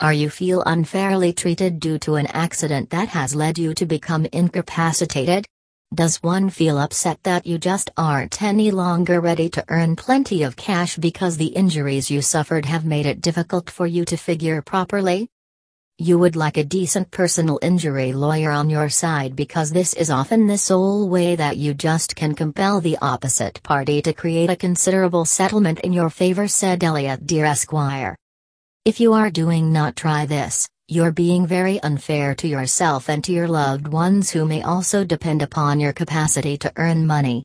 Are you feel unfairly treated due to an accident that has led you to become incapacitated? Does one feel upset that you just aren't any longer ready to earn plenty of cash because the injuries you suffered have made it difficult for you to figure properly? You would like a decent personal injury lawyer on your side because this is often the sole way that you just can compel the opposite party to create a considerable settlement in your favor, said Elliot Dear Esquire. If you are doing not try this, you're being very unfair to yourself and to your loved ones who may also depend upon your capacity to earn money.